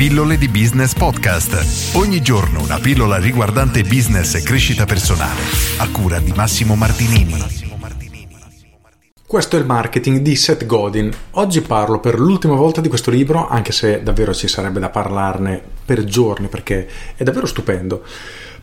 Pillole di Business Podcast. Ogni giorno una pillola riguardante business e crescita personale. A cura di Massimo Martinini. Questo è il marketing di Seth Godin. Oggi parlo per l'ultima volta di questo libro, anche se davvero ci sarebbe da parlarne per giorni perché è davvero stupendo.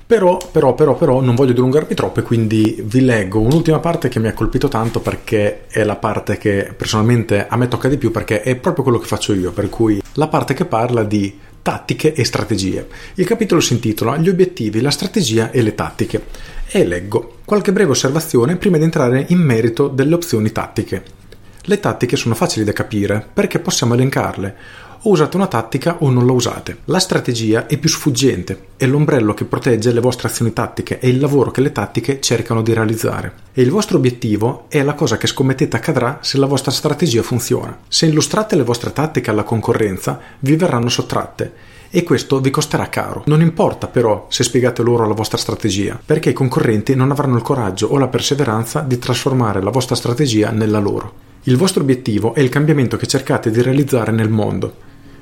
Però, però, però, però non voglio dilungarmi troppo e quindi vi leggo un'ultima parte che mi ha colpito tanto perché è la parte che personalmente a me tocca di più perché è proprio quello che faccio io, per cui la parte che parla di tattiche e strategie. Il capitolo si intitola Gli obiettivi, la strategia e le tattiche e leggo qualche breve osservazione prima di entrare in merito delle opzioni tattiche. Le tattiche sono facili da capire perché possiamo elencarle o usate una tattica o non la usate. La strategia è più sfuggente, è l'ombrello che protegge le vostre azioni tattiche e il lavoro che le tattiche cercano di realizzare. E il vostro obiettivo è la cosa che scommettete accadrà se la vostra strategia funziona. Se illustrate le vostre tattiche alla concorrenza, vi verranno sottratte e questo vi costerà caro. Non importa però se spiegate loro la vostra strategia, perché i concorrenti non avranno il coraggio o la perseveranza di trasformare la vostra strategia nella loro. Il vostro obiettivo è il cambiamento che cercate di realizzare nel mondo.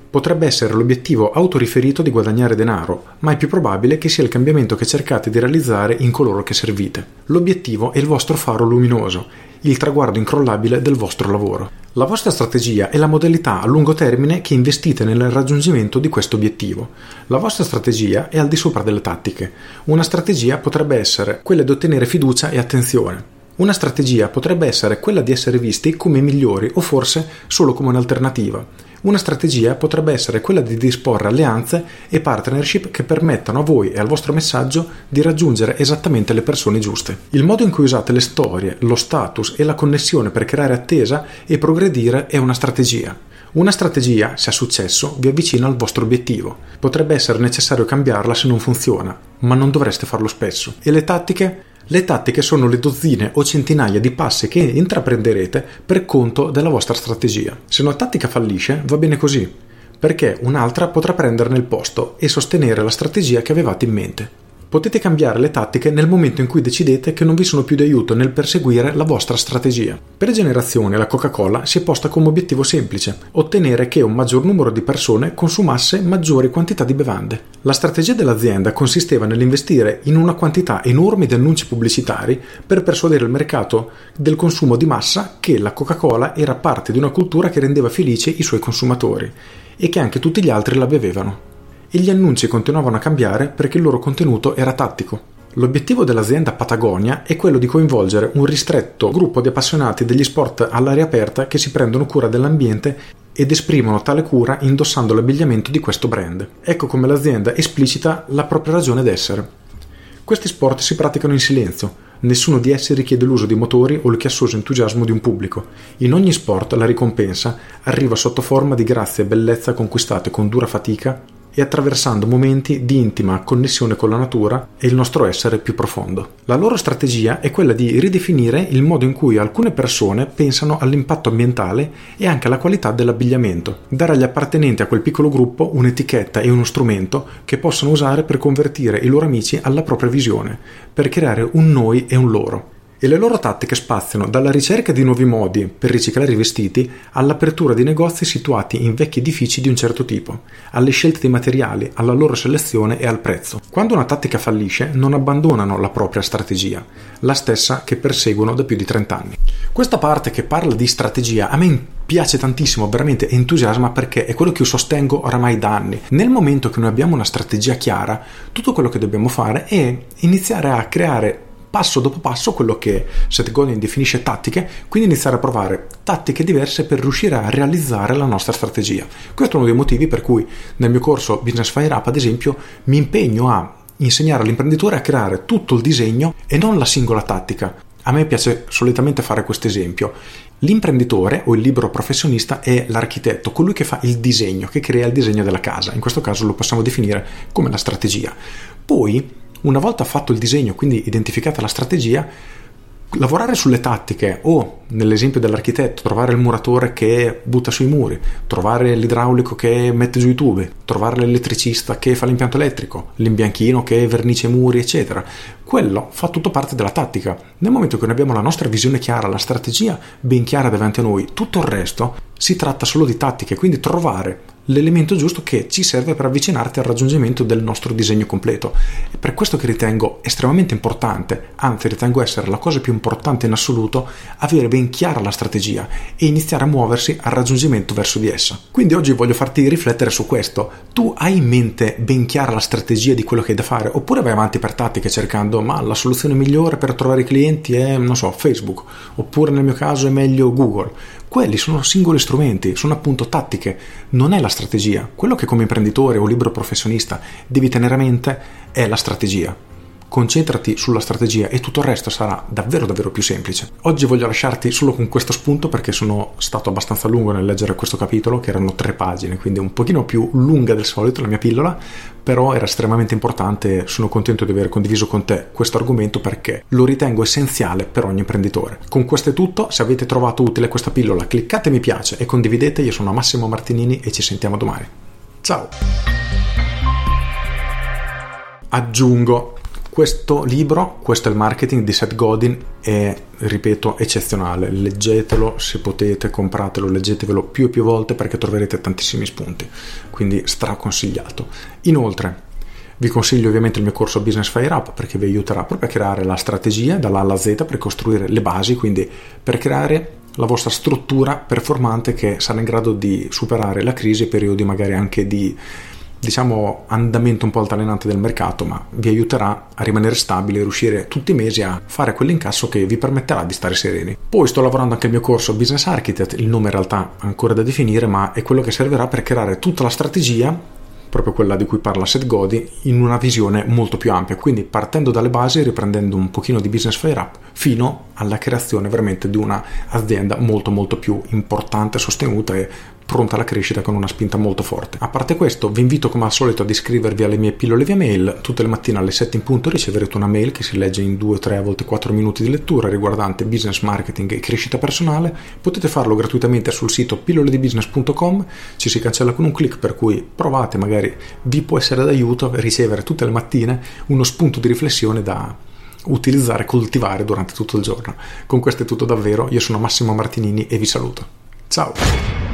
Potrebbe essere l'obiettivo autoriferito di guadagnare denaro, ma è più probabile che sia il cambiamento che cercate di realizzare in coloro che servite. L'obiettivo è il vostro faro luminoso, il traguardo incrollabile del vostro lavoro. La vostra strategia è la modalità a lungo termine che investite nel raggiungimento di questo obiettivo. La vostra strategia è al di sopra delle tattiche. Una strategia potrebbe essere quella di ottenere fiducia e attenzione. Una strategia potrebbe essere quella di essere visti come migliori o forse solo come un'alternativa. Una strategia potrebbe essere quella di disporre alleanze e partnership che permettano a voi e al vostro messaggio di raggiungere esattamente le persone giuste. Il modo in cui usate le storie, lo status e la connessione per creare attesa e progredire è una strategia. Una strategia, se ha successo, vi avvicina al vostro obiettivo. Potrebbe essere necessario cambiarla se non funziona, ma non dovreste farlo spesso. E le tattiche? Le tattiche sono le dozzine o centinaia di passi che intraprenderete per conto della vostra strategia. Se una tattica fallisce, va bene così, perché un'altra potrà prenderne il posto e sostenere la strategia che avevate in mente. Potete cambiare le tattiche nel momento in cui decidete che non vi sono più di aiuto nel perseguire la vostra strategia. Per generazione la Coca-Cola si è posta come obiettivo semplice, ottenere che un maggior numero di persone consumasse maggiori quantità di bevande. La strategia dell'azienda consisteva nell'investire in una quantità enorme di annunci pubblicitari per persuadere il mercato del consumo di massa che la Coca-Cola era parte di una cultura che rendeva felice i suoi consumatori e che anche tutti gli altri la bevevano e gli annunci continuavano a cambiare perché il loro contenuto era tattico. L'obiettivo dell'azienda Patagonia è quello di coinvolgere un ristretto gruppo di appassionati degli sport all'aria aperta che si prendono cura dell'ambiente ed esprimono tale cura indossando l'abbigliamento di questo brand. Ecco come l'azienda esplicita la propria ragione d'essere. Questi sport si praticano in silenzio, nessuno di essi richiede l'uso di motori o il chiassoso entusiasmo di un pubblico. In ogni sport la ricompensa arriva sotto forma di grazia e bellezza conquistate con dura fatica e attraversando momenti di intima connessione con la natura e il nostro essere più profondo. La loro strategia è quella di ridefinire il modo in cui alcune persone pensano all'impatto ambientale e anche alla qualità dell'abbigliamento, dare agli appartenenti a quel piccolo gruppo un'etichetta e uno strumento che possono usare per convertire i loro amici alla propria visione, per creare un noi e un loro e le loro tattiche spaziano dalla ricerca di nuovi modi per riciclare i vestiti all'apertura di negozi situati in vecchi edifici di un certo tipo, alle scelte di materiali, alla loro selezione e al prezzo. Quando una tattica fallisce non abbandonano la propria strategia, la stessa che perseguono da più di 30 anni. Questa parte che parla di strategia a me piace tantissimo, veramente entusiasma perché è quello che io sostengo oramai da anni. Nel momento che noi abbiamo una strategia chiara, tutto quello che dobbiamo fare è iniziare a creare passo dopo passo quello che Seth Godin definisce tattiche, quindi iniziare a provare tattiche diverse per riuscire a realizzare la nostra strategia. Questo è uno dei motivi per cui nel mio corso Business Fire Up, ad esempio, mi impegno a insegnare all'imprenditore a creare tutto il disegno e non la singola tattica. A me piace solitamente fare questo esempio. L'imprenditore o il libero professionista è l'architetto, colui che fa il disegno, che crea il disegno della casa. In questo caso lo possiamo definire come la strategia. Poi una volta fatto il disegno, quindi identificata la strategia, lavorare sulle tattiche o, nell'esempio dell'architetto, trovare il muratore che butta sui muri, trovare l'idraulico che mette giù i tubi, trovare l'elettricista che fa l'impianto elettrico, l'imbianchino che vernice i muri, eccetera. Quello fa tutto parte della tattica. Nel momento che noi abbiamo la nostra visione chiara, la strategia ben chiara davanti a noi, tutto il resto si tratta solo di tattiche, quindi trovare l'elemento giusto che ci serve per avvicinarti al raggiungimento del nostro disegno completo. È per questo che ritengo estremamente importante, anzi ritengo essere la cosa più importante in assoluto, avere ben chiara la strategia e iniziare a muoversi al raggiungimento verso di essa. Quindi oggi voglio farti riflettere su questo. Tu hai in mente ben chiara la strategia di quello che hai da fare oppure vai avanti per tattiche cercando ma la soluzione migliore per trovare i clienti è, non so, Facebook oppure nel mio caso è meglio Google quelli sono singoli strumenti, sono appunto tattiche, non è la strategia. Quello che come imprenditore o libero professionista devi tenere a mente è la strategia concentrati sulla strategia e tutto il resto sarà davvero davvero più semplice. Oggi voglio lasciarti solo con questo spunto perché sono stato abbastanza lungo nel leggere questo capitolo, che erano tre pagine, quindi un pochino più lunga del solito la mia pillola, però era estremamente importante e sono contento di aver condiviso con te questo argomento perché lo ritengo essenziale per ogni imprenditore. Con questo è tutto, se avete trovato utile questa pillola cliccate mi piace e condividete, io sono Massimo Martinini e ci sentiamo domani. Ciao! Aggiungo questo libro, questo è il marketing di Seth Godin, è, ripeto, eccezionale. Leggetelo se potete, compratelo, leggetevelo più e più volte perché troverete tantissimi spunti. Quindi straconsigliato. Inoltre, vi consiglio ovviamente il mio corso Business Fire Up perché vi aiuterà proprio a creare la strategia dall'A alla Z per costruire le basi, quindi per creare la vostra struttura performante che sarà in grado di superare la crisi e periodi magari anche di diciamo andamento un po' altalenante del mercato, ma vi aiuterà a rimanere stabili e riuscire tutti i mesi a fare quell'incasso che vi permetterà di stare sereni. Poi sto lavorando anche il mio corso Business Architect, il nome in realtà ancora da definire, ma è quello che servirà per creare tutta la strategia proprio quella di cui parla Seth Godin, in una visione molto più ampia, quindi partendo dalle basi, riprendendo un pochino di business fire up, fino alla creazione veramente di un'azienda molto molto più importante, sostenuta e pronta alla crescita con una spinta molto forte. A parte questo, vi invito come al solito ad iscrivervi alle mie pillole via mail. Tutte le mattine alle 7 in punto riceverete una mail che si legge in 2, 3, a volte 4 minuti di lettura riguardante business marketing e crescita personale. Potete farlo gratuitamente sul sito pilloledibusiness.com, ci si cancella con un clic per cui provate, magari vi può essere d'aiuto ricevere tutte le mattine uno spunto di riflessione da utilizzare coltivare durante tutto il giorno. Con questo è tutto davvero, io sono Massimo Martinini e vi saluto. Ciao!